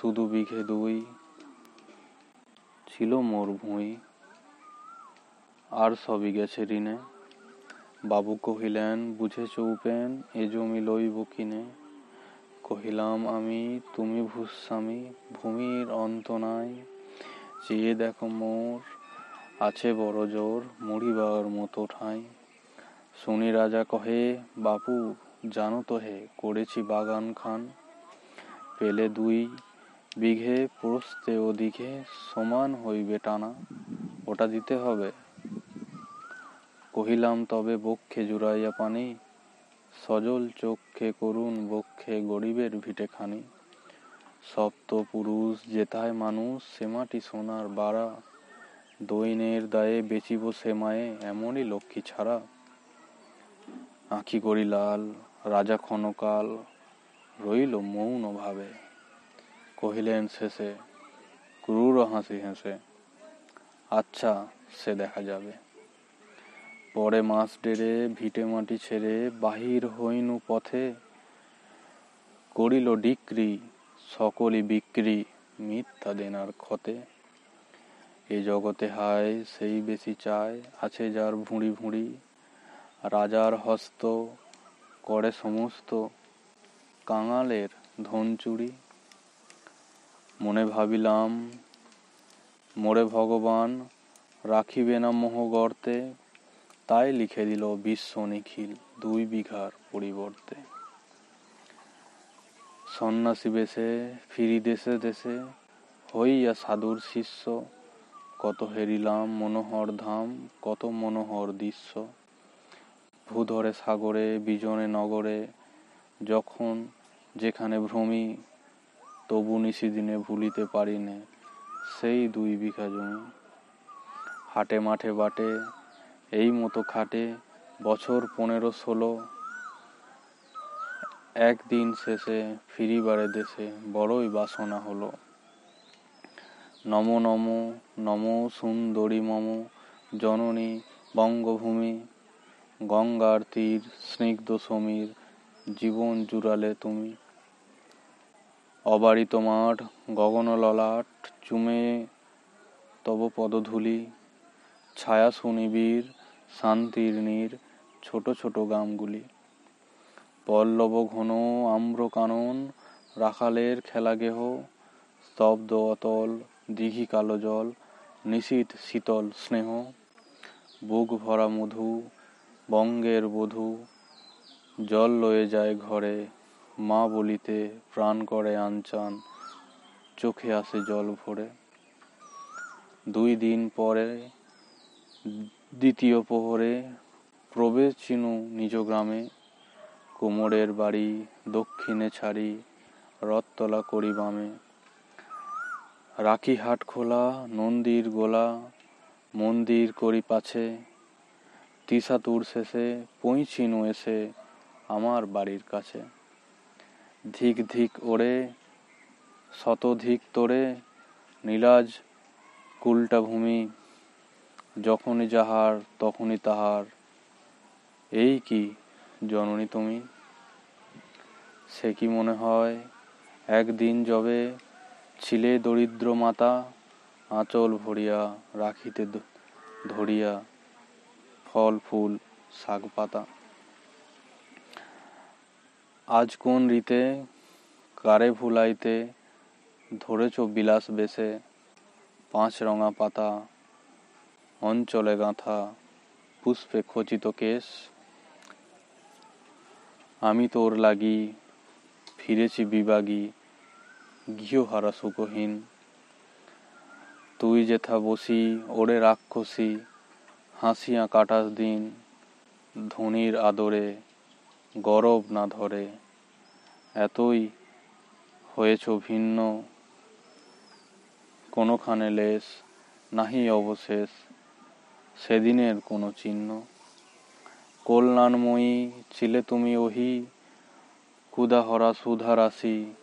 শুধু বিঘে দুই ছিল মোর ভুঁই। আর সবই গেছে ঋণে। বাবু কহিলেন, বুঝেছ উপেন, এ জমি লইব কিনে। কহিলাম, আমি, তুমি ভূস্বামী ভূমির অন্ত নাই। চেয়ে দেখো মোর আছে বড় জোর মরিবার মতো ঠাঁই। শুনি রাজা কহে, বাপু, জানো তো হে, করেছি বাগান খান পেলে দুই বিঘে প্রস্তে ওদিকে সমান হইবে টানা, ওটা দিতে হবে। কহিলাম, তবে বক্ষে জুড়াইয়া পানি, সজল চক্ষে করুণ বক্ষে গরিবের ভিটে খানি। সপ্ত পুরুষ যেথায় মানুষ, সেমাটি সোনার বাড়া। দৈনের দায়ে বেচিব সে মায়ে, এমনই লক্ষ্মী ছাড়া। আঁখি করি লাল, রাজা ক্ষণকাল, রইল মৌন ভাবে। কহিলেন শেষে ক্রুর হাসি হেসে। আচ্ছা সে দেখা যাবে। পরে মাস ডেরে, ভিটে মাটি ছেড়ে, বাহির হইনু পথে। করিল ডিক্রি, সকলই বিক্রি, মিথ্যা দেনার ক্ষতে। এ জগতে হায়, সেই বেশি চায়, আছে যার ভুঁড়ি ভুঁড়ি। রাজার হস্ত, করে সমস্ত। কাঙালের ধন চুরি। মনে ভাবিলাম, মোরে ভগবান, রাখিবে না মোহ গর্তে। তাই লিখে দিল বিশ্ব নিখিল দুই বিঘার পরিবর্তে। সন্ন্যাসী বেশে, ফিরি দেশে দেশে, হইয়া সাধুর শিষ্য, কত হেরিলাম মনোহর ধাম, কত মনোহর দৃশ্য। ভূধরে সাগরে, বিজনে নগরে, যখন যেখানে ভ্রমি তবু নিশিদিনে ভুলিতে পারিনে সেই দুই বিঘা জমি। হাটে মাঠে বাটে, এই মতো খাটে বছর পনেরো ষোলো। একদিন শেষে ফিরিবারে দেশে বড়ই বাসনা হলো। নম নম নম সুন্দরী মম, জননী বঙ্গভূমি। গঙ্গার তীর, স্নিগ্ধ সমীর, জীবন জুড়ালে তুমি। অবারিত মাঠ গগন ললাট চুমে, তব পদধূলি, ছায়া সুনিবিড়, শান্তির নীর, ছোট ছোট গ্রামগুলি পল্লব ঘন আম্র কানন, রাখালের খেলা গেহ স্তব্ধ অতল, দিঘি কালো জল নিশীত শীতল স্নেহ, বুক ভরা মধু, বঙ্গের বধূ, জল লয়ে যায় ঘরে মা বলিতে প্রাণ করে আনচান, চোখে আসে জল ভরে। দুই দিন পরে দ্বিতীয় প্রহরে প্রবেশ চিনু নিজ গ্রামে, কোমরের বাড়ি দক্ষিণে ছাড়ি রথতলা করি বামে। রাখি হাট খোলা, নন্দীর গোলা, মন্দির করি পাছে। তিসাতুর শেষে পৌঁছিনু এসে আমার বাড়ির কাছে। ধিক ধিক ওড়ে শতধিক তোরে নীলাজ কুলটা ভূমি, যখনই যাহার তখনই তাহার। এই কি জননী তুমি? সে কি মনে হয় একদিন যবে ছিলে দরিদ্র মাতা, আঁচল ভরিয়া রাখিতে ধরিয়া ফল, ফুল, শাক, পাতা। আজ কোন রীতে কারে ভুলাইতে ধরেছ বিলাস বেশে? পাঁচ রঙা পাতা, অঞ্চলে গাঁথা, পুষ্পে খচিত কেশ। আমি তোর লাগি ফিরেছি বিবাগী গৃহহারা সুখহীন। তুই যেথা বসি, ওরে রাক্ষসী, হাসিয়া কাটাস দিন ধনির আদরে, গরব না ধরে। এতই হয়েছ ভিন্ন। কোনোখানে লেশ নাহি অবশেষ, সেদিনের কোনো চিহ্ন। কল্যাণময়ী ছিলে তুমি ওহি ক্ষুধাহরা সুধা রাশি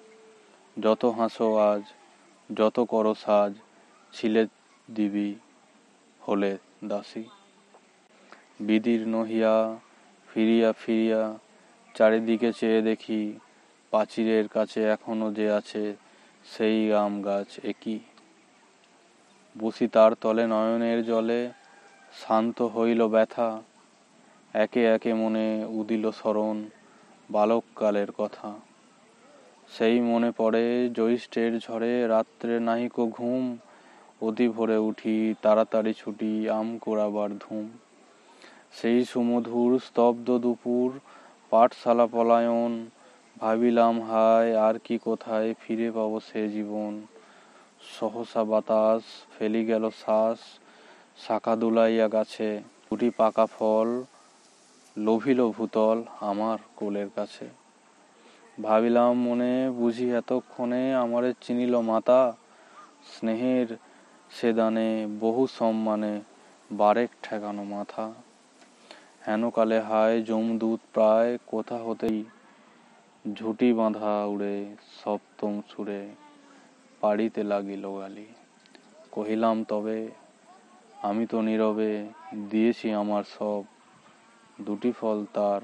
যত হাসো আজ, যত করো সাজ, ছিলে দিবি হলে দাসী। বিদির নহিয়া ফিরিয়া ফিরিয়া, চারিদিকে চেয়ে দেখি প্রাচীরের কাছে এখনও যে আছে সেই আম গাছ একই বসি তার তলে নয়নের জলে শান্ত হইল ব্যথা। একে একে মনে উদিল স্মরণ বালককালের কথা। সেই মনে পড়ে জ্যৈষ্ঠের ঝড়ে, রাত্রে নাহিক ঘুম। অতি ভোরে উঠি তাড়াতাড়ি ছুটি আম কোড়াবার ধুম। সেই সুমধুর স্তব্ধ দুপুর, পাঠশালা পলায়ন ভাবিলাম, হায়, আর কি কোথায় ফিরে পাবো সে জীবন? সহসা বাতাস, ফেলি গেল শ্বাস, শাখা দুলাইয়া গাছে, দুটি পাকা ফল লোভিল ভূতল আমার কোলের কাছে। ভাবিলাম মনে, বুঝি এতক্ষণে আমারে চিনিল মাতা, স্নেহের সে দানে বহু সম্মানে বারেক ঠেকানো মাথা। হেন কালে হায়, যমদূত প্রায় কোথা হতেই ঝুটি বাঁধা উড়ে, সপ্তম সুরে পাড়িতে লাগিল গালি। কহিলাম, তবে আমি তো নীরবে দিয়েছি আমার সব। দুটি ফল তার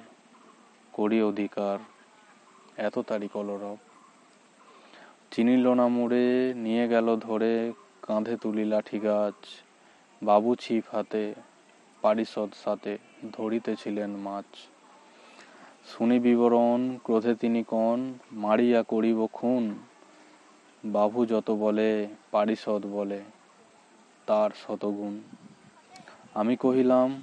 করি অধিকার। এত তারি কলরব চিনিল না মুড়ে, নিয়ে গেল ধরে, কাঁধে তুলি লাঠি গাছ। বাবু ছিপ হাতে, পারিষদ সাথে ধরিতেছিলেন মাছ। শুনি বিবরণ ক্রোধে তিনি কন, মারিয়া করিব খুন। বাবু যত বলে, পারিষদ বলে, তার শতগুণ। আমি কহিলাম,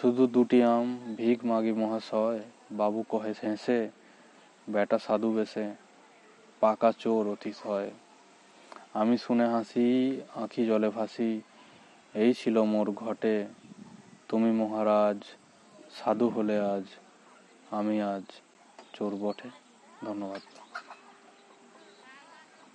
শুধু দুটি আম, ভিক মাগি মহাশয়, বাবু কহে হেসে, বেটা সাধু বেশে পাকা চোর অতিশয়। আমি শুনে হাসি, আঁখি জলে ভাসি, এই ছিল মোর ঘটে, তুমি মহারাজ, সাধু হলে আজ। আমি আজ চোর বটে। ধন্যবাদ।